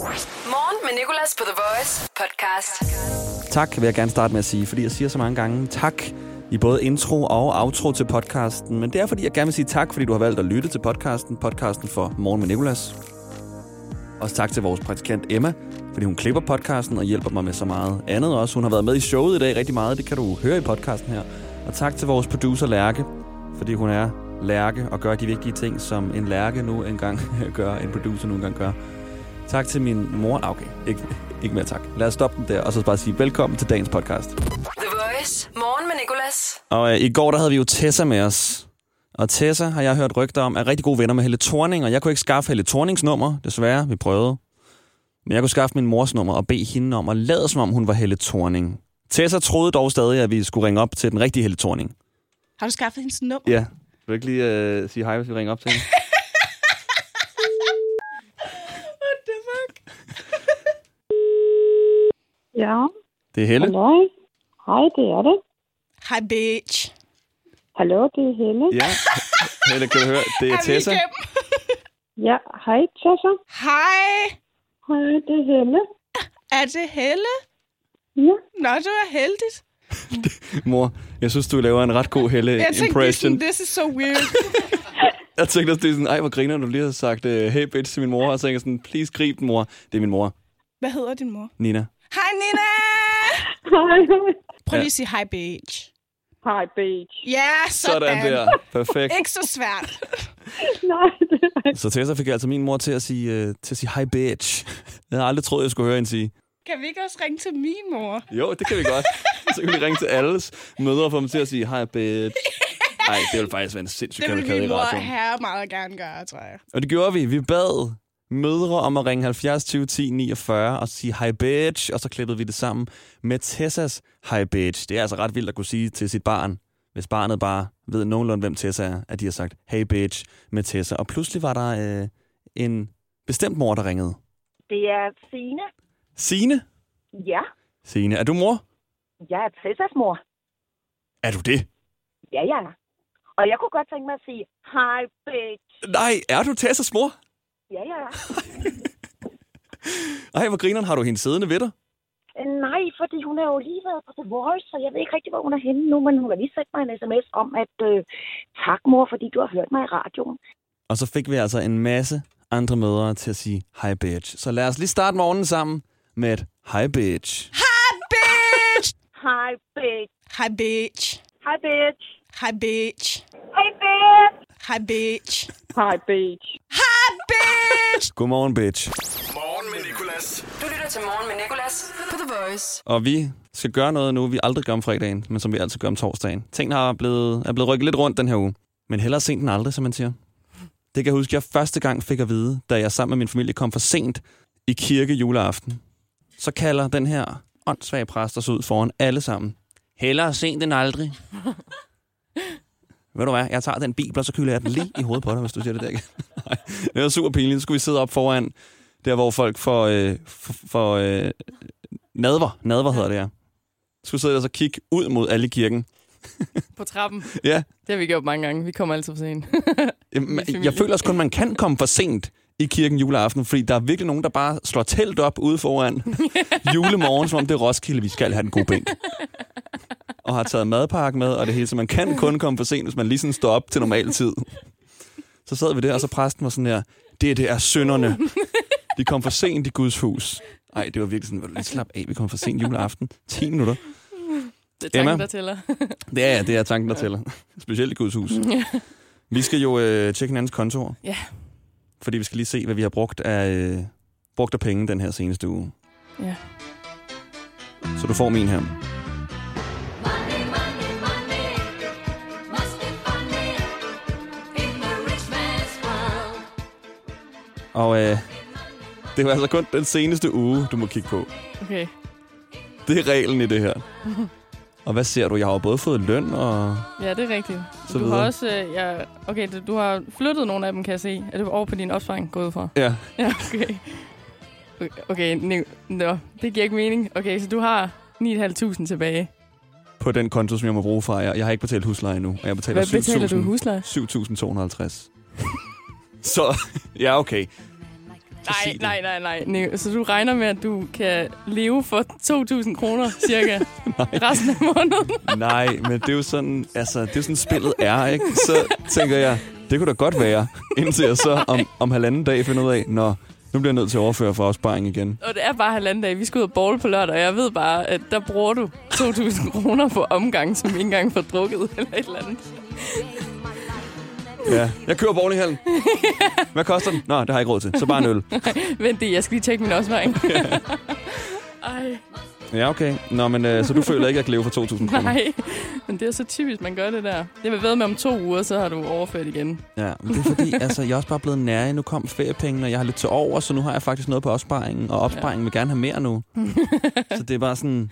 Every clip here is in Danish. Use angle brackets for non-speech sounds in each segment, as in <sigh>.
Morgen med Nicolas på The Voice podcast. Tak vil jeg gerne starte med at sige, fordi jeg siger så mange gange tak i både intro og outro til podcasten. Men det er, fordi jeg gerne vil sige tak, fordi du har valgt at lytte til podcasten. Podcasten for Morgen med Nicolas. Også tak til vores praktikant Emma, fordi hun klipper podcasten og hjælper mig med så meget andet også. Hun har været med i showet i dag rigtig meget, det kan du høre i podcasten her. Og tak til vores producer Lærke, fordi hun er Lærke og gør de vigtige ting, som en Lærke nu engang <laughs> gør, en producer nu engang gør. Tak til min mor. Okay, ikke, ikke mere tak. Lad os stoppe den der, og så bare sige velkommen til dagens podcast. The Voice. Morgen med Nicolas. Og øh, i går der havde vi jo Tessa med os. Og Tessa har jeg hørt rygter om, er rigtig gode venner med Helle Thorning, og jeg kunne ikke skaffe Helle Thornings nummer, desværre, vi prøvede. Men jeg kunne skaffe min mors nummer og bede hende om at lade som om hun var Helle Thorning. Tessa troede dog stadig, at vi skulle ringe op til den rigtige Helle Thorning. Har du skaffet hendes nummer? Ja. Vil du ikke lige øh, sige hej, hvis vi ringer op til hende? <laughs> What the fuck? Ja, Det er Helle. hallo. Hej, det er det. Hej, bitch. Hallo, det er Helle. Ja. Helle, kan du høre? Det er vi Tessa. <laughs> Ja, hej Tessa. Hej. Hej, det er Helle. Er det Helle? Ja, Nå, det var heldigt. <laughs> Mor, jeg synes, du laver en ret god Jeg tænkte, Helle-impression. sådan, this is so weird. <laughs> Jeg tænkte også, det er sådan, ej, hvor griner du lige har sagt, uh, hey bitch til min mor, og så tænkte jeg sådan, please grib den, mor. Det er min mor, Hvad hedder din mor? Nina. Hej, Nina. hej, hej. Prøv lige at sige hej, bitch. Hej, bitch. Ja, sådan. Sådan der. Perfekt. Ikke så svært. Nej, det er Så Tessa fik altså min mor til at sige, uh, til at sige, hi bitch. Jeg havde aldrig troet, jeg skulle høre hende sige. Kan vi ikke også ringe til min mor? Jo, det kan vi godt. Så kan vi ringe til alles mødre og få dem til at sige, hi bitch. <laughs> Nej, det ville faktisk være en sindssygt Det vil kavalkade i min mor radioen. her meget gerne gøre, tror jeg. Og det gjorde vi. Vi bad mødre om at ringe 70 20 10 49 og sige hi bitch, og så klippede vi det sammen med Tessas hi bitch. Det er altså ret vildt at kunne sige til sit barn, hvis barnet bare ved nogenlunde, hvem Tessa er, at de har sagt hey bitch med Tessa. Og pludselig var der øh, en bestemt mor, der ringede. Det er Signe. Signe? Ja, Signe, er du mor? jeg er Tessas mor. Er du det? Ja, ja. Og jeg kunne godt tænke mig at sige, hej, bitch. Nej, er du Tessas mor? Ja, ja. <laughs> Ej, hvor grineren har du hende siddende ved dig? Øh, nej, fordi hun er jo lige været på The Voice, så jeg ved ikke rigtig, hvor hun er henne nu, men hun har lige sendt mig en sms om, at øh, tak mor, fordi du har hørt mig i radioen. Og så fik vi altså en masse andre mødre til at sige hej bitch. Så lad os lige starte morgenen sammen med et hej bitch. Hej bitch! Hej bitch! Hej bitch! Hej bitch! Hej bitch! Hej bitch! High bitch. High bitch. Hi bitch. Godmorgen bitch. Morgen med Nicolas. Du lytter til Morgen med Nicolas på The Voice. Og vi skal gøre noget nu, vi aldrig gør om fredagen, men som vi altid gør om torsdagen. Tingene er blevet, er blevet rykket lidt rundt den her uge. Men hellere sent end aldrig, som man siger. Det kan jeg huske, jeg første gang fik at vide, da jeg sammen med min familie kom for sent i kirke juleaften. Så kalder den her åndssvage præst os ud foran alle sammen. Hellere sent end aldrig. Ved du hvad, jeg tager den bibel, og så køler jeg den lige i hovedet på dig, hvis du siger det der igen. <laughs> Nej, det var super pinligt. Så skulle vi sidde op foran, der hvor folk får, øh, for, øh, nadver, nadver hedder det ja. Skulle sidde og så kigge ud mod alle i kirken. <laughs> På trappen. Ja, Det har vi gjort mange gange. Vi kommer altid for sent. Jamen, <laughs> jeg føler også kun, man kan komme for sent i kirken juleaften, fordi der er virkelig nogen, der bare slår telt op ude foran <laughs> julemorgen, som om det er Roskilde, vi skal have en god bænk. Og har taget madpakke med, og det hele, så man kan kun komme for sent, hvis man lige sådan står op til normal tid. Så sad vi der, og så præsten var sådan her, det, det er synderne. De kom for sent i Guds hus. Ej, det var virkelig sådan, "Vil du lige slap af, vi kom for sent juleaften. 10 minutter. Det er Emma? tanken, der tæller. <laughs> Det er, det er tanken, der tæller. Specielt i Guds hus. Vi skal jo øh, tjekke hinandens kontor. Ja. Fordi vi skal lige se, hvad vi har brugt af, øh, brugt af penge den her seneste uge. Ja. Så du får min her. Og øh, det er altså kun den seneste uge, du må kigge på. Okay. Det er reglen i det her. <laughs> Og hvad ser du? Jeg har jo både fået løn og... Ja, det er rigtigt. Så du har videre. også... Øh, ja, okay, du, du har flyttet nogle af dem, kan jeg se. Er det over på din opsparing gået fra? Ja, Ja, okay. Okay, nu, nå, det giver ikke mening. Okay, så du har 9.500 tilbage. på den konto, som jeg må bruge fra. Jeg, jeg har ikke betalt husleje endnu, og jeg betaler Hvad betaler du i 7.000 husleje? 7.250. <laughs> Så, ja, okay. Nej, nej, nej, nej, nej. Så du regner med, at du kan leve for 2.000 kroner cirka <laughs> resten af måneden? Nej, men det er jo sådan, altså, det er sådan spillet er, ikke? Så tænker jeg, det kunne da godt være, indtil jeg så om, om halvanden dag finder ud af, nå, nu bliver jeg nødt til at overføre for opsparing igen. Og det er bare halvanden dag. Vi skal ud og bowl på lørdag, og jeg ved bare, at der bruger du 2.000 kroner på omgang, som ikke engang får drukket eller et eller andet. Ja, jeg kører bowlinghallen. Hvad koster den? Nå, det har jeg ikke råd til. Så bare en øl. <laughs> Vent det, jeg skal lige tjekke min opsparing. <laughs> Ej, Ja, okay. Nå, men øh, så du føler ikke, at jeg kan leve for 2.000 kroner? nej. Men det er så typisk, man gør det der. Det vil ved med om to uger, så har du overført igen. Ja, men det er fordi, <laughs> altså, jeg er også bare blevet nær. Nu kom feriepengene, og jeg har lidt til over, så nu har jeg faktisk noget på opsparingen, og opsparingen vil gerne have mere nu. så det er bare sådan,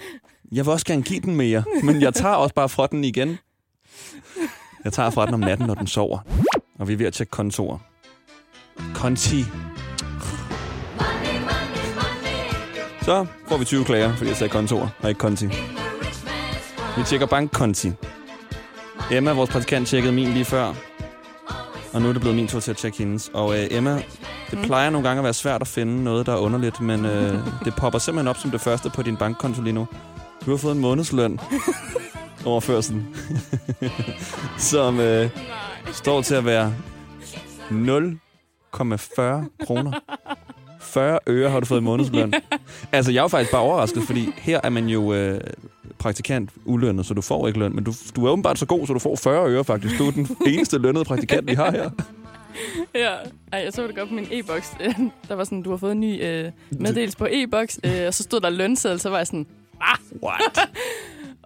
jeg vil også gerne give den mere, men jeg tager også bare fra den igen. Jeg tager fra den om natten, når den sover. Og vi er ved at tjekke kontor. Konti. Så får vi 20 klager, fordi jeg sagde kontor, og ikke konti. Vi tjekker bankkonti. Emma, vores praktikant, tjekkede min lige før. Og nu er det blevet min tur til at tjekke hendes. Og øh, Emma, det plejer nogle gange at være svært at finde noget, der er underligt, men øh, det popper simpelthen op som det første på din bankkonto lige nu. Du har fået en månedsløn <laughs> overførselen, <laughs> som øh, står til at være 0,40 kroner. 40 øre har du fået i månedsløn. <laughs> Altså, jeg er jo faktisk bare overrasket, fordi her er man jo øh, praktikant ulønnet, så du får ikke løn. Men du, du er åbenbart så god, så du får 40 øre faktisk. Du er den <laughs> eneste lønnede praktikant, vi har her. Ja, Ej, jeg så det godt på min e-boks. Der var sådan, du har fået en ny øh, meddelelse på e-boks, øh, og så stod der lønseddel, så var jeg sådan, What?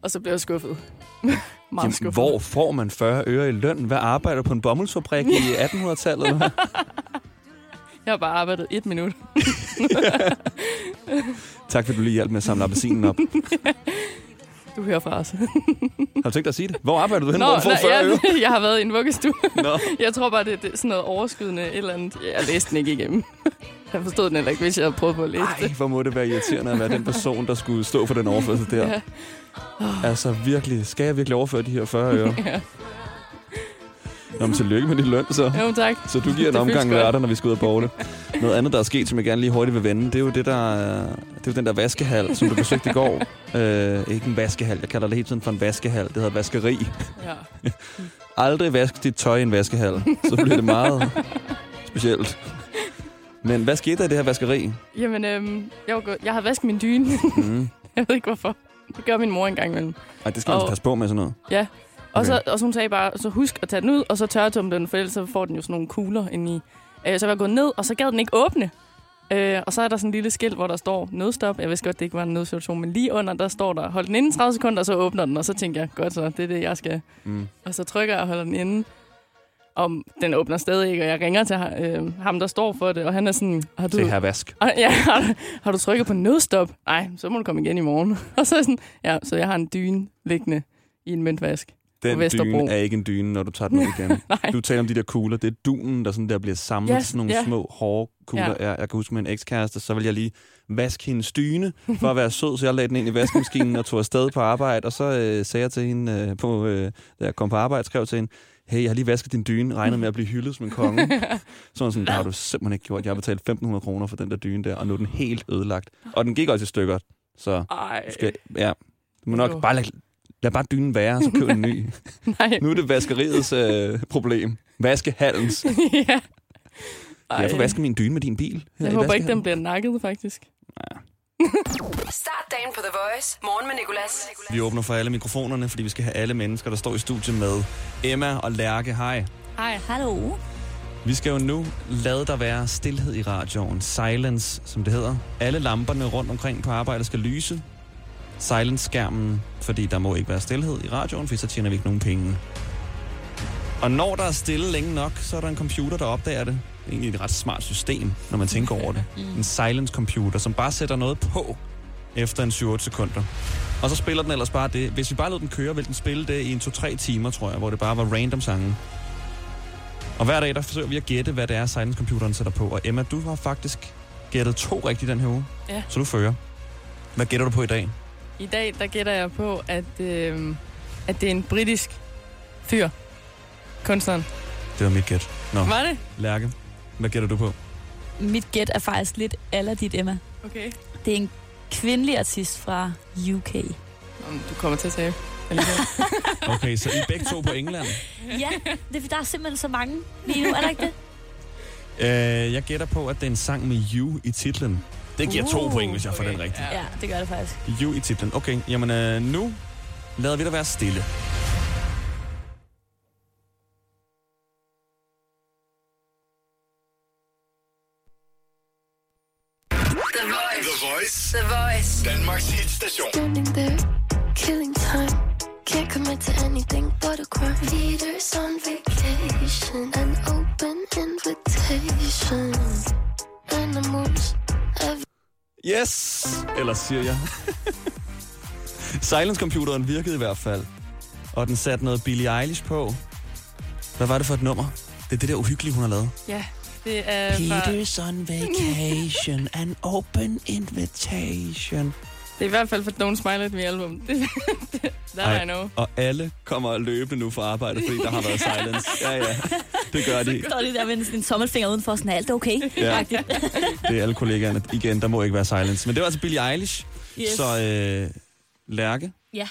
Og så blev jeg skuffet. <laughs> Meget Jamen, skuffet. hvor får man 40 øre i løn? Hvad arbejder på en bomuldsfabrik i 1800-tallet? eller hvad? Jeg har bare arbejdet et minut. <laughs> Tak fordi du lige hjalp med at samle appelsinen op. <laughs> Du hører fra os. Har du tænkt dig at sige det? Hvor arbejder du hen, hvor du får nej, 40 øre? jeg, jeg har været i en vuggestue. Nå. Jeg tror bare, det, det er sådan noget overskydende et eller andet. Jeg læste den ikke igennem. Jeg forstod den heller ikke, hvis jeg havde prøvet på at læse Ej, det. hvor må det være irriterende at være den person, der skulle stå for den overførsel der. Ja. Altså virkelig, skal jeg virkelig overføre de her 40 øre? <laughs> Ja. Nå, men tillykke med din løn, så. Jo, tak. Så du giver en omgang lørdag, når vi skal ud og bowle. Noget andet, der er sket, som jeg gerne lige hurtigt vil vende, det er jo det der, det er jo den der vaskehal, som du besøgte i går. <laughs> Øh, ikke en vaskehal, jeg kalder det hele tiden for en vaskehal. Det hedder vaskeri. Ja. <laughs> Aldrig vask dit tøj i en vaskehal. Så bliver det meget specielt. Men hvad skete der i det her vaskeri? Jamen, øhm, jeg, var gået, jeg har vasket min dyne. Mm. <laughs> jeg ved ikke, hvorfor. Det gør min mor en gang imellem. Ej, det skal man Og- passe på med sådan noget. Ja. Og, Okay. så, og så hun sagde bare, så husk at tage den ud, og så tørretumme den, for ellers så får den jo sådan nogle kugler indeni. Øh, så var jeg gået ned, og så gad den ikke åbne. Øh, og så er der sådan en lille skilt, hvor der står nødstop. Jeg vidste godt, det ikke var en nødsituation, men lige under, der står der, hold den inde i 30 sekunder, og så åbner den. Og så tænker jeg, godt så, det er det, jeg skal. Mm. Og så trykker jeg og holder den inde. Og den åbner stadig ikke, og jeg ringer til øh, ham, der står for det, og han er sådan, har du, Til her vask. Ah, Ja, <laughs> har, du- har du trykket på nødstop? Nej, så må du komme igen i morgen. <laughs> Og så er sådan, ja, så jeg har en dyne liggende i en møntvask. Den dyne er ikke en dyne, når du tager den ud <laughs> igen. Du taler om de der kugler. Det er dunen, der sådan der bliver samlet. Yes, sådan nogle ja. små, hårde kugler. Ja. Ja. Jeg, jeg kan huske med en ekskæreste, så ville jeg lige vaske hendes dyne, for at være sød, så jeg lagde den ind i vaskemaskinen og tog afsted på arbejde. Og så øh, sagde jeg til hende, øh, på, øh, da jeg kom på arbejde, skrev til hende, hey, jeg har lige vasket din dyne, regnet med at blive hyldet som en konge. så <laughs> sådan, det har du simpelthen ikke gjort. Jeg har betalt 1.500 kroner for den der dyne der, og nu er den helt ødelagt. Og den gik også i stykker, så Ej, skal, ja, du må Jo. nok bare lade, lad bare dynen være, så køb en ny. <laughs> nej. Nu er det vaskeriets øh, problem. Vaskehallens. <laughs> ja. Kan jeg få vasket min dyne med din bil? Jeg håber ikke, den bliver nakket, faktisk. Start dagen på The Voice. Morgen med Nicolas. Vi åbner for alle mikrofonerne, fordi vi skal have alle mennesker, der står i studiet med. Emma og Lærke, hej. Hej. Hallo. Vi skal jo nu lade der være stillhed i radioen. Silence, som det hedder. Alle lamperne rundt omkring på arbejdet skal lyse. Silence-skærmen, fordi der må ikke være stillhed i radioen, for så tjener vi ikke nogen penge. Og når der er stille længe nok, så er der en computer, der opdager det. Egentlig et ret smart system, når man tænker over det. <laughs> En silence computer, som bare sætter noget på efter en 7-8 sekunder. Og så spiller den ellers bare det. Hvis vi bare lod den køre, vil den spille det i en 2-3 timer, tror jeg, hvor det bare var random sange. Og hver dag, der forsøger vi at gætte, hvad det er, silence computeren sætter på. Og Emma, du har faktisk gættet to rigtigt den her uge. Ja. Så du fører. Hvad gætter du på i dag? I dag, der gætter jeg på, at, øh, at det er en britisk fyr. Kunstneren. Det var mit gæt. Nå, Var det? Lærke, hvad gætter du på? mit gæt er faktisk lidt aller dit, Emma. Okay. Det er en kvindelig artist fra UK. Du kommer til at tage. <laughs> Okay, så I er begge to på England. Ja, det, der er simpelthen så mange lige nu, er der ikke det? <laughs> Øh, jeg gætter på, at det er en sang med You i titlen. Det giver to Uh, point, hvis jeg får okay, den rigtigt. Ja, det gør det faktisk. You i titlen. Okay, jamen øh, nu lader vi dig være stille. Yes! Eller siger jeg. Silence-computeren virkede i hvert fald. Og den satte noget Billie Eilish på. Hvad var det for et nummer? Det er det der uhyggelige, hun har lavet. ja, det er fra... on vacation, an open invitation. Det er i hvert fald for Don't Smile at Me album. <laughs> Det, det, that I know. Og alle kommer løbende nu fra arbejde, fordi der har været silence. Ja, ja. Det gør de. Står lige der med en, en tommelfinger udenfor, sådan er alt okay? Ja. Det er alle kollegaerne. Igen, der må ikke være silence. Men det var altså Billie Eilish. Yes. Så øh, Lærke, Ja,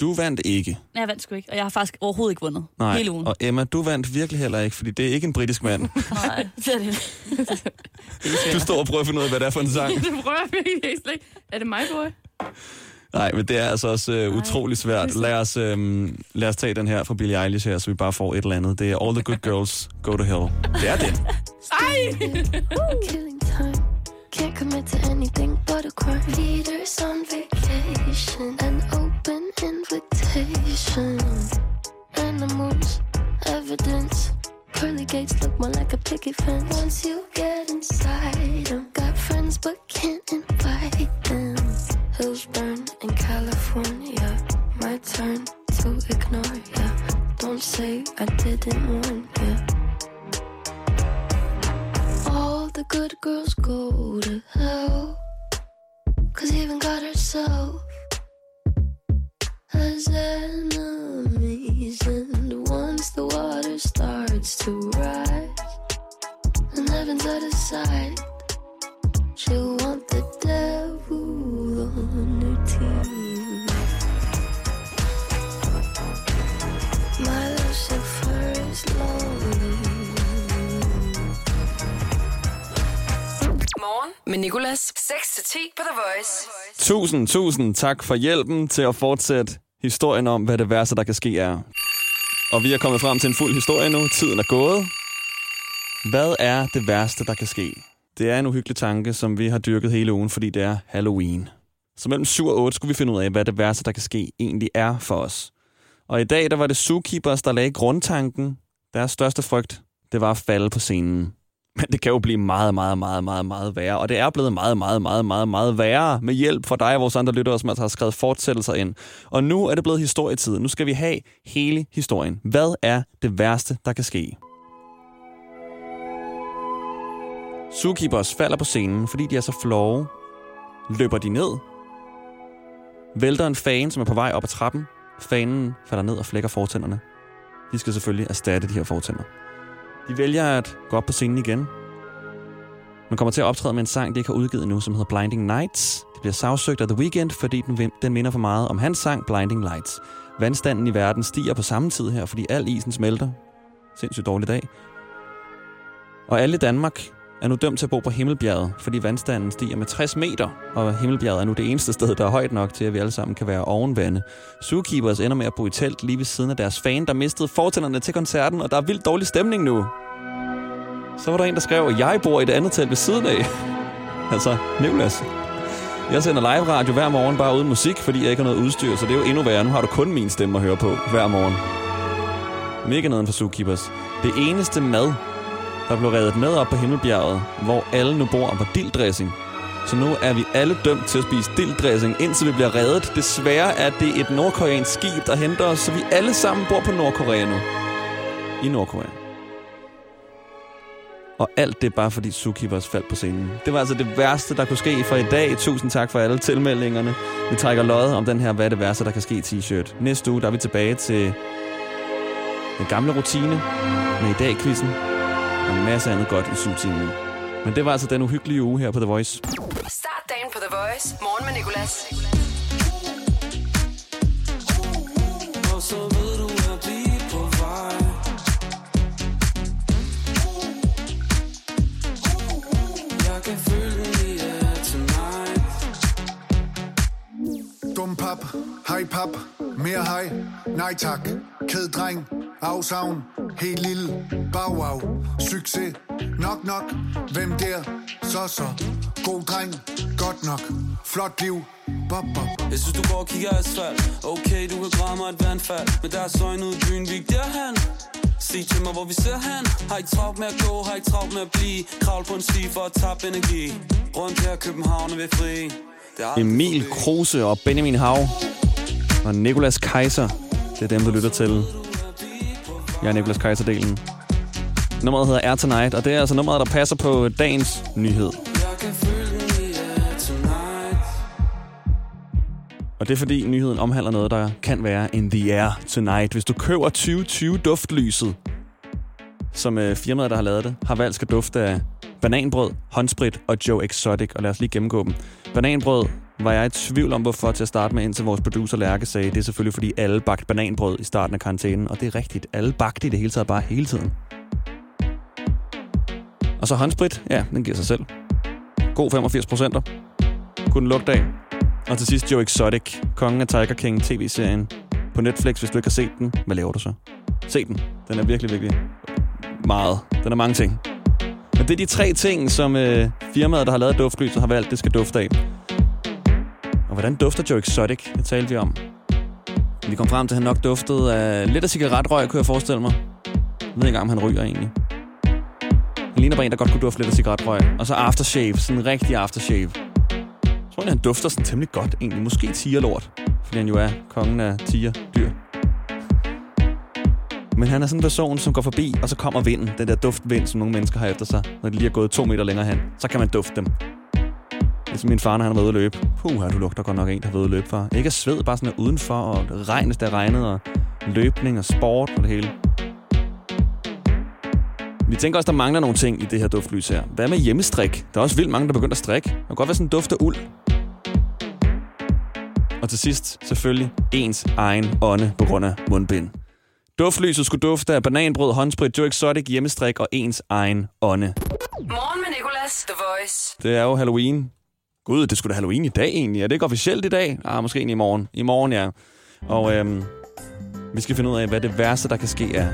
du vandt ikke. jeg vandt sgu ikke, og jeg har faktisk overhovedet ikke vundet Nej. hele ugen. Og Emma, du vandt virkelig heller ikke, fordi det er ikke en britisk mand. <laughs> Nej, det er det. Du står og prøver at finde ud af, hvad det er for en sang. <laughs> det prøver jeg virkelig slet ikke. Er det mig, boy? Nej, men det er altså også øh, utrolig svært. Lad os, øh, lad os tage den her fra Billie Eilish her, så vi bare får et eller andet. Det er All the Good Girls Go to Hell. Det er den. <laughs> killing med Nicolas. 6-10 på The Voice. Tusind, tusind tak for hjælpen til at fortsætte historien om, hvad det værste, der kan ske er. Og vi er kommet frem til en fuld historie nu. Tiden er gået. Hvad er det værste, der kan ske? Det er en uhyggelig tanke, som vi har dyrket hele ugen, fordi det er Halloween. Så mellem 7 og 8 skulle vi finde ud af, hvad det værste, der kan ske, egentlig er for os. Og i dag, der var det Zookeepers, der lagde grundtanken. Deres største frygt, det var at falde på scenen. Men det kan jo blive meget, meget, meget, meget, meget værre. Og det er blevet meget, meget, meget, meget, meget værre med hjælp fra dig og vores andre lyttere, som altså har skrevet fortsættelser ind. Og nu er det blevet historietid. Nu skal vi have hele historien. Hvad er det værste, der kan ske? Zookeepers falder på scenen, fordi de er så flove. Løber de ned. Vælter en fan, som er på vej op ad trappen. Fanen falder ned og flækker fortænderne. De skal selvfølgelig erstatte de her fortænder. De vælger at gå op på scenen igen. Man kommer til at optræde med en sang, de ikke har udgivet nu, som hedder Blinding Nights. Det bliver sagsøgt af The Weeknd, fordi den, den minder for meget om hans sang Blinding Lights. Vandstanden i verden stiger på samme tid her, fordi al isen smelter. Sindssygt dårlig dag. Og alle i Danmark er nu dømt til at bo på Himmelbjerget, fordi vandstanden stiger med 60 meter, og Himmelbjerget er nu det eneste sted, der er højt nok til, at vi alle sammen kan være ovenvande. Zookeepers ender med at bo i telt lige ved siden af deres fan, der mistede fortænderne til koncerten, og der er vildt dårlig stemning nu. Så var der en, der skrev, at jeg bor i et andet telt ved siden af. <laughs> altså, Nivlas. Jeg sender live radio hver morgen bare uden musik, fordi jeg ikke har noget udstyr, så det er jo endnu værre. Nu har du kun min stemme at høre på hver morgen. Mega neden for Zookeepers. Det eneste mad, der blev reddet med op på Himmelbjerget, hvor alle nu bor, var dilddressing. Så nu er vi alle dømt til at spise dilddressing, indtil vi bliver reddet. Desværre er det et nordkoreansk skib, der henter os, så vi alle sammen bor på Nordkorea nu. I Nordkorea. Og alt det bare fordi Zookeepers faldt på scenen. Det var altså det værste, der kunne ske for i dag. Tusind tak for alle tilmeldingerne. Vi trækker lod om den her, hvad er det værste, der kan ske t-shirt. Næste uge, der er vi tilbage til den gamle rutine med i dag quizzen masse andet godt i syvtimen. Men det var altså den uhyggelige uge her på The Voice. Start dagen på The Voice. Morgen med Nicolas. Og så ved du, at vi er på vej Jeg kan føle, vi er tonight Dum pap, hej pap, mere hej, nej tak, ked dreng, afsavn, helt lille, wow, succes, nok nok, hvem der, så så, god dreng, godt nok, flot liv, bop bop. Jeg synes, du går og kigger asfalt. Okay, du kan græde mig et vandfald. Men der er søgn ud i byen, vi ikke derhen Sig til mig, hvor vi ser hen. Har I travlt med at gå, har I travlt med at blive? Kravl på en sti for at tabe energi. Rundt her København er vi fri. Er Emil. Kruse og Benjamin Hav og Nikolas Kaiser. Det er dem, du lytter til. Jeg er Niklas Kajserdelen. Nummeret hedder Air Tonight, og det er altså nummeret, der passer på dagens nyhed. Tonight Og det er fordi nyheden omhandler noget, der kan være in the air tonight. Hvis du køber 2020 duftlyset, som øh, firmaet, der har lavet det, har valgt skal dufte af bananbrød, håndsprit og Joe Exotic. Og lad os lige gennemgå dem. Bananbrød var jeg i tvivl om, hvorfor til at starte med, indtil vores producer Lærke sagde, det er selvfølgelig, fordi alle bagte bananbrød i starten af karantænen. Og det er rigtigt. Alle bagte i det hele taget bare hele tiden. Og så håndsprit, ja, den giver sig selv. God 85 procenter. Kunne lugte af. Og til sidst Joe Exotic, kongen af Tiger King tv-serien på Netflix. Hvis du ikke har set den, hvad laver du så? Se den. Den er virkelig, virkelig meget. Den er mange ting. Men det er de tre ting, som øh, firmaet, der har lavet duftlyset, har valgt, det skal dufte af. Hvordan dufter Joe Exotic? Det talte vi om. Vi kom frem til, at han nok duftede af lidt af cigaretrøg, kunne jeg forestille mig. Jeg ved ikke engang, om han ryger egentlig. Han ligner bare en, der godt kunne dufte lidt af cigaretrøg. Og så aftershave, sådan en rigtig aftershave. Jeg tror, han dufter sådan temmelig godt egentlig. Måske tigerlort, fordi han jo er kongen af tigerdyr. Men han er sådan en person, som går forbi, og så kommer vinden. Den der duftvind, som nogle mennesker har efter sig, når de lige er gået to meter længere hen. Så kan man dufte dem. Ligesom min far, når han har været ude at løbe. Puh, du lugter godt nok en, der har været ude at løbe for. Ikke af sved, bare sådan udenfor, og regn, hvis det er regnet, og løbning og sport og det hele. Vi tænker også, der mangler nogle ting i det her duftlys her. Hvad med hjemmestrik? Der er også vildt mange, der begynder at strikke. Det kan godt være sådan en duft af uld. Og til sidst, selvfølgelig, ens egen ånde på grund af mundbind. Duftlyset skulle dufte af bananbrød, håndsprit, Joe Exotic, hjemmestrik og ens egen ånde. Morgen med Nicolas. The Voice. Det er jo Halloween. Gud, det skulle da Halloween i dag egentlig. Er det ikke officielt i dag? Ah, måske egentlig i morgen. I morgen, ja. Og øhm, vi skal finde ud af, hvad det værste, der kan ske, er.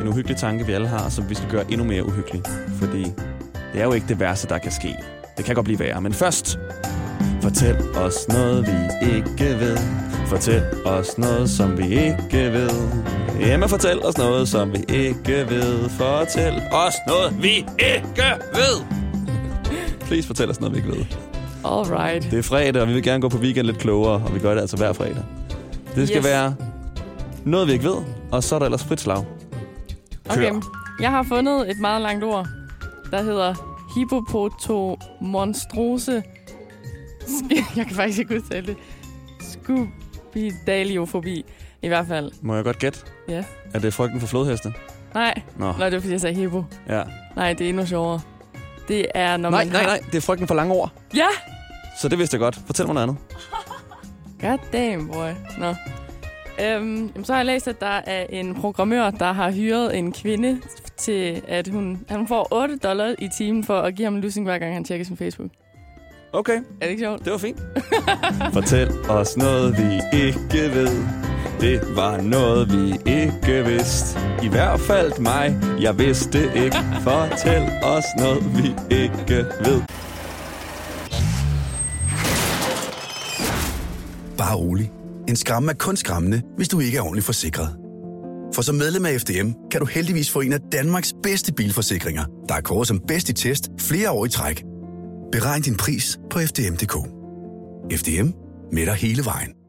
En uhyggelig tanke, vi alle har, som vi skal gøre endnu mere uhyggelig. Fordi det er jo ikke det værste, der kan ske. Det kan godt blive værre. Men først, fortæl os noget, vi ikke ved. Fortæl os noget, som vi ikke ved. Emma, fortæl os noget, som vi ikke ved. Fortæl os noget, vi ikke ved. Please fortæl os noget, vi ikke ved. Alright. Det er fredag, og vi vil gerne gå på weekend lidt klogere, og vi gør det altså hver fredag. Det skal Yes. være noget, vi ikke ved, og så er der ellers frit slag. Okay. Jeg har fundet et meget langt ord, der hedder hippopotomonstrose. <laughs> Jeg kan faktisk ikke udtale det. Skubidaliofobi. I hvert fald. Må jeg godt gætte? Ja. Er det frygten for flodheste? Nej. Nå, Nå, det var fordi, jeg sagde hippo. ja. Nej, det er endnu sjovere. Det er, når Nej, man nej, har... nej, det er frygten for lange ord. Ja! Så det vidste jeg godt. Fortæl mig noget andet. God damn, boy. Nå. Øhm, så har jeg læst, at der er en programmør, der har hyret en kvinde til, at hun, at hun får 8 dollars i timen for at give ham en lussing, hver gang han tjekker sin Facebook. Okay, Er det ikke sjovt? det var fint. <laughs> Fortæl os noget, vi ikke ved. Det var noget, vi ikke vidste. I hvert fald mig, jeg vidste ikke. Fortæl os noget, vi ikke ved. Bare rolig. En skræmme er kun skræmmende, hvis du ikke er ordentligt forsikret. For som medlem af FDM kan du heldigvis få en af Danmarks bedste bilforsikringer, der er kåret som bedst i test flere år i træk. Beregn din pris på FDM.dk. FDM med dig hele vejen.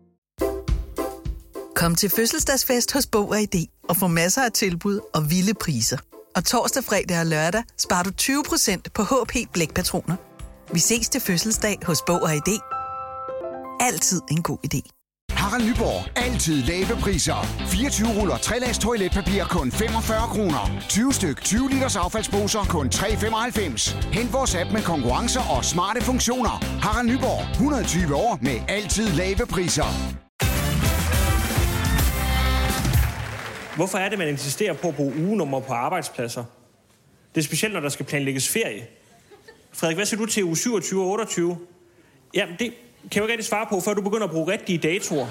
Kom til fødselsdagsfest hos Bog og ID og få masser af tilbud og vilde priser. Og torsdag, fredag og lørdag sparer du 20% på HP Blækpatroner. Vi ses til fødselsdag hos Bog og ID. Altid en god idé. Harald Nyborg. Altid lave priser. 24 ruller 3 lags toiletpapir kun 45 kroner. 20 styk 20 liters affaldsposer kun 3,95. Hent vores app med konkurrencer og smarte funktioner. Harald Nyborg. 120 år med altid lave priser. Hvorfor er det, man insisterer på at bruge ugenummer på arbejdspladser? Det er specielt, når der skal planlægges ferie. Frederik, hvad siger du til uge 27 og 28? Jamen, det kan jeg jo ikke rigtig svare på, før du begynder at bruge rigtige datoer.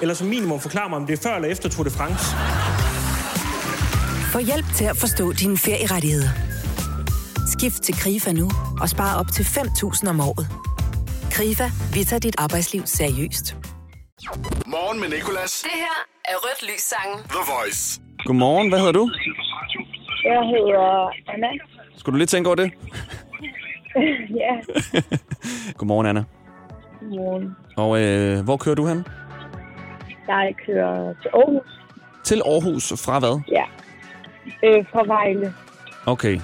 Eller som minimum forklare mig, om det er før eller efter Tour de France. Få hjælp til at forstå dine ferierettigheder. Skift til KRIFA nu og spar op til 5.000 om året. KRIFA, vi tager dit arbejdsliv seriøst. Morgen med Nicolas. Det her er Rødt Lys Sangen. The Voice. Godmorgen, hvad hedder du? Jeg hedder Anna. Skulle du lige tænke over det? <laughs> ja, <laughs> Godmorgen, Anna. godmorgen. Og øh, hvor kører du hen? Jeg kører til Aarhus. Til Aarhus. Fra hvad? Ja. Øh, fra Vejle. Okay.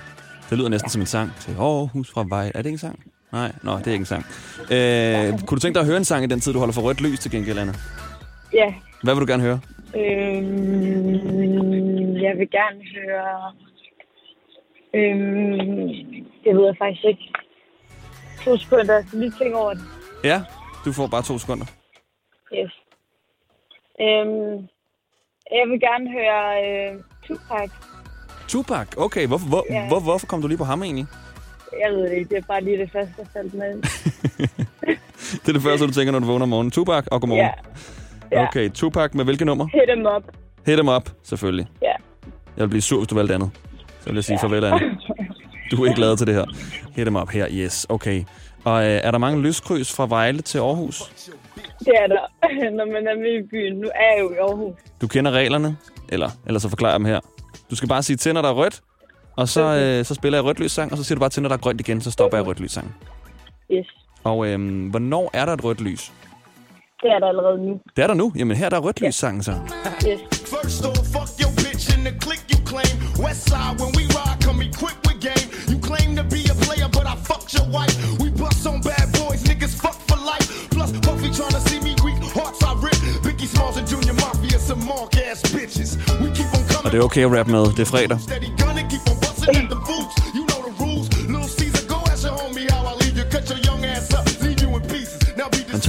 Det lyder næsten som en sang. Til Aarhus fra Vej. Er det ikke en sang? Nej, nå, det er ikke en sang. Øh, kunne du tænke dig at høre en sang i den tid, du holder for rødt lys til gengæld, Anna? Ja. Hvad vil du gerne høre? Øhm, jeg vil gerne høre... Øhm, det ved jeg faktisk ikke. To sekunder, lige tænke over det. Ja, du får bare to sekunder. Yes. Øhm, jeg vil gerne høre øh, Tupac. Tupac. Okay, hvorfor, hvor, Ja. hvor, hvorfor kom du lige på ham egentlig? Jeg ved det ikke, det er bare lige det første, der faldt med. <laughs> Det er det første, du tænker, når du vågner om morgenen. Tupac og godmorgen. Ja. Ja. Okay, Tupac med hvilket nummer? Hit em up. Hit em up, selvfølgelig. Ja. Jeg vil blive sur, hvis du valgte andet. Så vil jeg sige ja. farvel, Anna. <laughs> Du er ikke glad til det her. Hit em up her, yes, okay. Og øh, er der mange lyskryds fra Vejle til Aarhus? Det er der, <laughs> når man er med i byen. Nu er jeg jo i Aarhus. Du kender reglerne? Eller, eller så forklarer jeg dem her. Du skal bare sige til, når der er rødt, og så, øh, så spiller jeg rødt lys sang, og så siger du bare til, når der er grønt igen, så stopper jeg rødt lys sang. Yes. Og øh, hvornår er der et rødt lys? Det er der allerede nu. Det er der nu. Jamen her er der rødt lys sang så. Yes. First off, fuck your bitch in the click you claim. West side, when we ride, come equipped with game. You claim to be a player, but I fucked your wife. We bust on bad boys, niggas fuck for life. Plus, Puffy tryna see me weak, hearts I rip. Biggie Smalls and Junior Mafia, some mark ass bitches. We keep on coming. Og det er okay at rappe med. Det er fredag.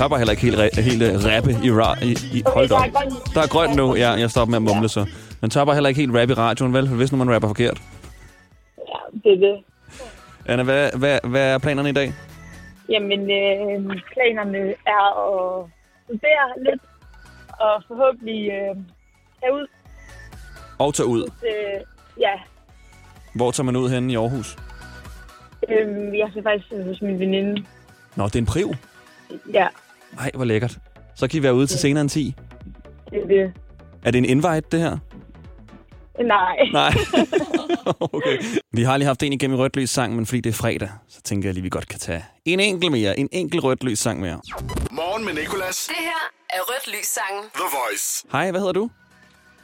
Bare heller ikke helt, helt uh, rappe i, ra- i, i Hold da op. Der er grønt nu. Ja, jeg stopper med at mumle så. Man bare heller ikke helt rappe i radioen, vel? Hvis nu man rapper forkert. Det er det. Anna, hvad, hvad, hvad er planerne i dag? Jamen, øh, planerne er at studere lidt, og forhåbentlig øh, tage ud. Og tage ud. Øh, ja, Hvor tager man ud henne i Aarhus? øh, jeg skal faktisk øh, hos min veninde. Nå, det er en priv. Ja, Nej, hvor lækkert. Så kan I være ude til senere end 10. det er det. Er det en invite, det her? Nej. Nej. <laughs> okay. Vi har lige haft en igennem i rødt lys sang, men fordi det er fredag, så tænker jeg lige, vi godt kan tage en enkelt mere. En enkelt rødt lys sang mere. Morgen med Nicolas. Det her er Rødt Lys Sangen. The Voice. Hej, hvad hedder du?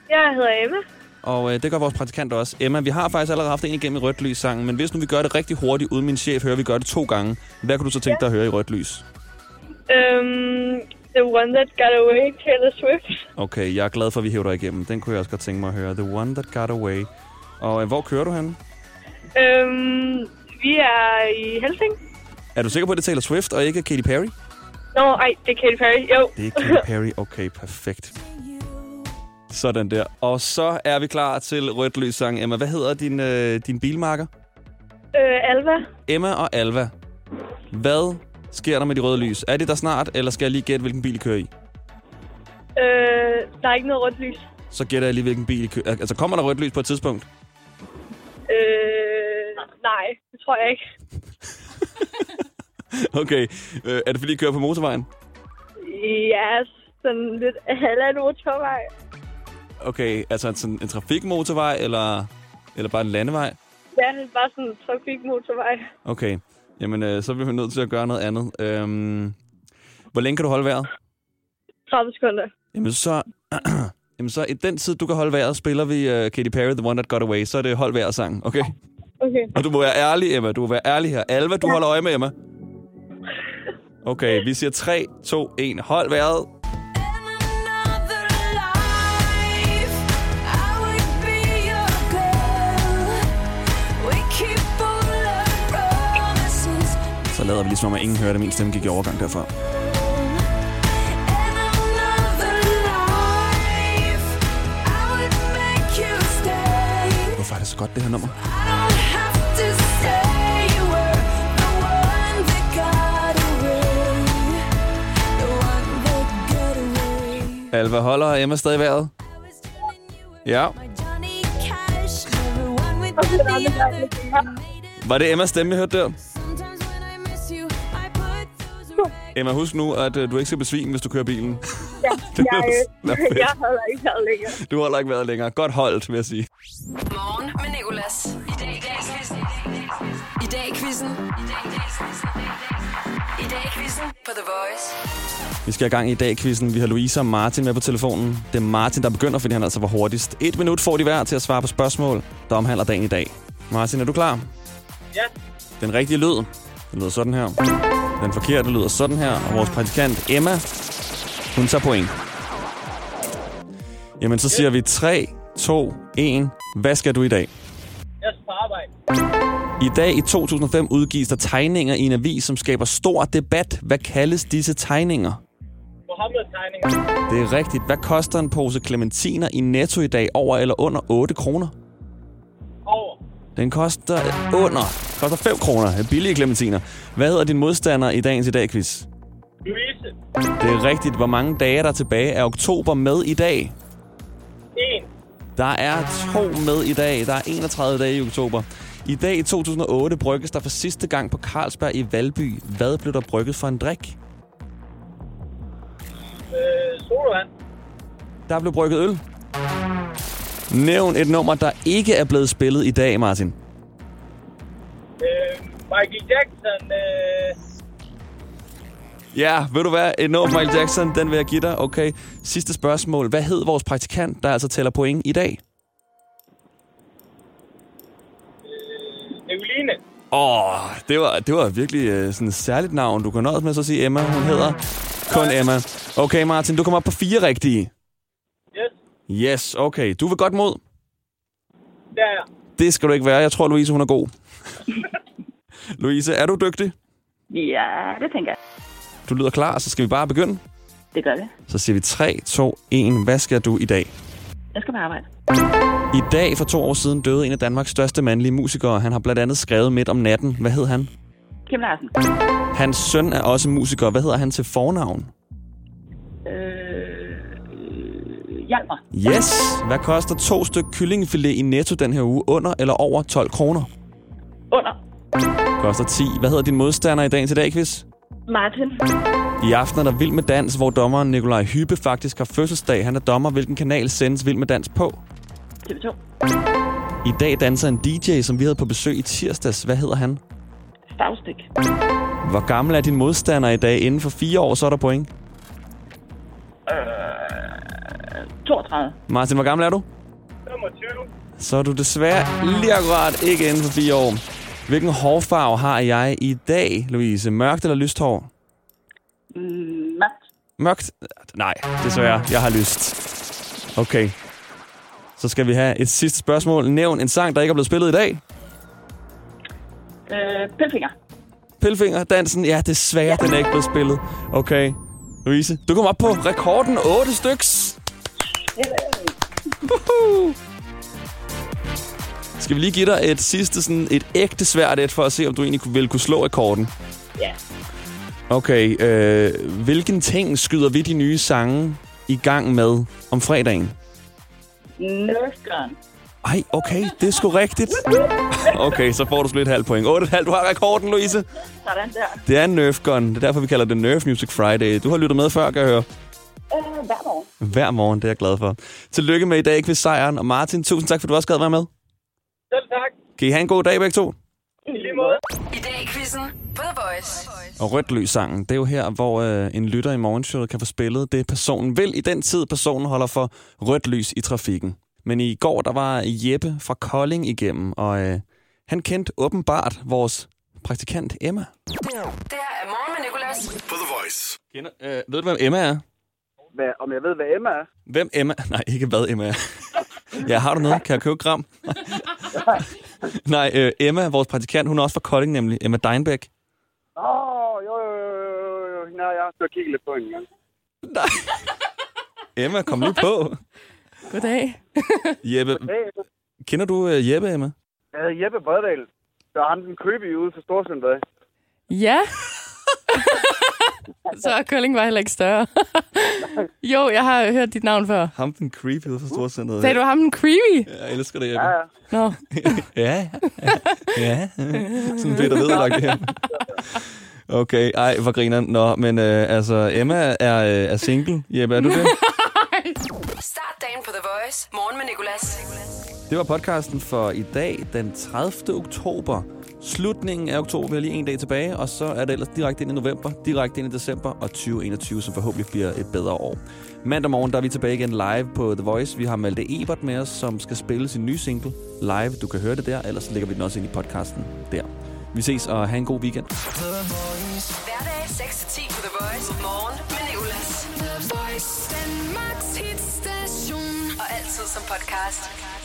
Jeg hedder Emma. Og øh, det gør vores praktikant også. Emma, vi har faktisk allerede haft en igennem i rødt lys sangen, men hvis nu vi gør det rigtig hurtigt, uden min chef hører, vi gør det to gange, hvad kunne du så tænke dig at høre i rødt lys? Um, the one that got away, Taylor Swift. Okay, jeg er glad for, at vi hæver dig igennem. Den kunne jeg også godt tænke mig at høre. The One That Got Away. Og øh, hvor kører du hen? Um, vi er i Helsing. Er du sikker på, at det er Taylor Swift og ikke Katy Perry? Nå, ej, det er Katy Perry. Jo. Det er Katy <laughs> Perry. Okay, perfekt. Sådan der. Og så er vi klar til rødt lys sang. Emma, hvad hedder din, øh, din bilmarker? øh, Alva. Emma og Alva. Hvad sker der med de røde lys? Er det der snart, eller skal jeg lige gætte, hvilken bil I kører i? Øh, der er ikke noget rødt lys. Så gætter jeg lige, hvilken bil I kører. Altså, kommer der rødt lys på et tidspunkt? Øh, nej, det tror jeg ikke. <laughs> Okay. Øh, er det fordi, I kører på motorvejen? Ja, sådan lidt halv motorvej. Okay, altså sådan en trafikmotorvej, eller, eller bare en landevej? Ja, det er bare sådan en trafikmotorvej. Okay. Jamen, øh, så bliver vi nødt til at gøre noget andet. Øhm, hvor længe kan du holde vejret? 30 sekunder. Jamen, så... <clears throat> Jamen, så i den tid, du kan holde vejret, spiller vi uh, Katy Perry, The One That Got Away. Så er det hold vejret sang, okay? Okay. Og du må være ærlig, Emma. Du må være ærlig her. Alva, du holder øje med Emma. Okay, vi siger 3, 2, 1. Hold vejret. Lader vi ligesom, om at ingen hørte, at min stemme gik i overgang derfra. Hvorfor er det så godt, det her nummer? Alva holder og Emma stadig i vejret. Ja. Var det Emmas stemme, vi hørte der? Emma, husk nu, at uh, du ikke skal besvime, hvis du kører bilen. Ja, Det jeg, øh, jeg holder ikke været længere. Du holder ikke været længere. Godt holdt, vil jeg sige. Morgen med Nicolas. I dag i dag quizzen. I dag quizzen. I dag i quizzen på The Voice. Vi skal i gang i dag quizzen. Vi har Louise og Martin med på telefonen. Det er Martin, der begynder, fordi han altså var hurtigst. Et minut får de hver til at svare på spørgsmål, der omhandler dagen i dag. Martin, er du klar? Ja. Den rigtige lyd, den lyder sådan her. Den forkerte lyder sådan her. Og vores praktikant Emma, hun tager point. Jamen, så siger vi 3, 2, 1. Hvad skal du i dag? Jeg skal på arbejde. I dag i 2005 udgives der tegninger i en avis, som skaber stor debat. Hvad kaldes disse tegninger? Mohammed-tegninger. Det er rigtigt. Hvad koster en pose clementiner i Netto i dag? Over eller under 8 kroner? Den koster under. Koster 5 kroner. Er billige clementiner. Hvad hedder din modstander i dagens i dag quiz? Louise. Det er rigtigt. Hvor mange dage er der tilbage af oktober med i dag? En. Der er to med i dag. Der er 31 dage i oktober. I dag i 2008 brygges der for sidste gang på Carlsberg i Valby. Hvad blev der brygget for en drik? Øh, sodavand. Der blev brygget øl. Nævn et nummer, der ikke er blevet spillet i dag, Martin. Øh, Michael Jackson. Øh, Ja, ved du hvad? Et nummer Michael Jackson, den vil jeg give dig. Okay. Sidste spørgsmål. Hvad hed vores praktikant, der altså tæller point i dag? Eveline. Åh, oh, det var, det var virkelig uh, sådan et særligt navn. Du kan nøjes med så at sige Emma. Hun hedder kun Emma. Okay, Martin, du kommer op på fire rigtige. Yes. Okay. Du vil godt mod. Der er jeg. Det skal du ikke være. Jeg tror, Louise, hun er god. <laughs> Louise, er du dygtig? Ja, det tænker jeg. Du lyder klar, så skal vi bare begynde. Det gør det. Så siger vi 3, 2, 1. Hvad skal du i dag? Jeg skal på arbejde. I dag for to år siden døde en af Danmarks største mandlige musikere. Han har blandt andet skrevet midt om natten. Hvad hed han? Kim Larsen. Hans søn er også musiker. Hvad hedder han til fornavn? Øh, Hjalmar. Yes! Hvad koster to styk kyllingefilet i Netto den her uge? Under eller over 12 kroner? Under. Koster 10. Hvad hedder din modstander i dagens i dag, quiz? Martin. I aften er der Vild med Dans, hvor dommeren Nikolaj Hyppe faktisk har fødselsdag. Han er dommer. Hvilken kanal sendes Vild med Dans på? TV2. I dag danser en DJ, som vi havde på besøg i tirsdags. Hvad hedder han? Stavstik. Hvor gammel er din modstander i dag? Inden for fire år, så er der point. Øh, 32. Martin, hvor gammel er du? 25. Så er du desværre lige akkurat ikke inden for fire år. Hvilken hårfarve har jeg i dag, Louise? Mørkt eller lyst hår? Mm, mørkt. Mørkt? Nej, desværre. Jeg har lyst. Okay. Så skal vi have et sidste spørgsmål. Nævn en sang, der ikke er blevet spillet i dag. Øh, Pilfinger. Pilfinger, dansen. Ja, desværre, ja. den er ikke blevet spillet. Okay. Louise, du kommer op på rekorden 8 styks. Skal vi lige give dig et sidste, sådan et ægte svært et, for at se, om du egentlig kunne- ville kunne slå rekorden? Ja. Okay, øh, hvilken ting skyder vi de nye sange i gang med om fredagen? Nerf gun. Ej, okay, det er sgu rigtigt. Okay, så får du sgu lidt halv point. 8,5, du har rekorden, Louise. Sådan der. Det er en Nerf gun. Det er derfor, vi kalder det Nerf Music Friday. Du har lyttet med før, kan jeg høre. Hver morgen. Hver morgen, det er jeg glad for. Tillykke med i dag, quiz sejren. Og Martin, tusind tak, for du også gad være med. Selv tak. Kan I have en god dag, begge to? I lige måde. I dag i quizzen på The Voice. Og rødt lys sangen, det er jo her, hvor øh, en lytter i morgenshowet kan få spillet det, personen vil i den tid, personen holder for rødt lys i trafikken. Men i går, der var Jeppe fra Kolding igennem, og øh, han kendte åbenbart vores praktikant Emma. Det her er morgen med Nicolas. På The Voice. Kender, øh, ved du, hvem Emma er? Hvad, om jeg ved, hvad Emma er? Hvem Emma? <laughs> Nej, ikke hvad Emma er. ja, har du noget? Kan jeg købe gram? <laughs> Nej, øh, Emma, vores praktikant, hun er også fra Kolding nemlig. Emma Deinbæk. Åh, jo, jo, jo, jo, jo. Nej, jeg har stået og kigget lidt på hende engang. Emma, kom lige på. Goddag. <laughs> Jeppe, kender du uh, Jeppe, Emma? Jeg hedder Jeppe Bredal. Der er ham den creepy ude for Storcenteret. Ja. <laughs> Så Kolding var heller ikke større. <laughs> jo, jeg har hørt dit navn før. Ham den creepy ude fra Storcenteret. Sagde du ham den creepy? Jeg elsker det, Jeppe. Ja, ja. Nå. <laughs> ja, ja. Sådan Peter Vedlagt her. Okay, ej, hvor griner Nå, men øh, altså, Emma er, øh, er single. Jeppe, er du det? Start dagen på The Voice. Morgen med Nicolas. Det var podcasten for i dag, den 30. oktober. Slutningen af oktober, vi har lige en dag tilbage, og så er det ellers direkte ind i november, direkte ind i december og 2021, som forhåbentlig bliver et bedre år. Mandag morgen, der er vi tilbage igen live på The Voice. Vi har Malte Ebert med os, som skal spille sin nye single live. Du kan høre det der, ellers lægger vi den også ind i podcasten der. Vi ses og have en god weekend. Hverdag 6-10 på The Voice. Morgen med Nicolas. The Voice. Danmarks hitstation. Og altid som podcast.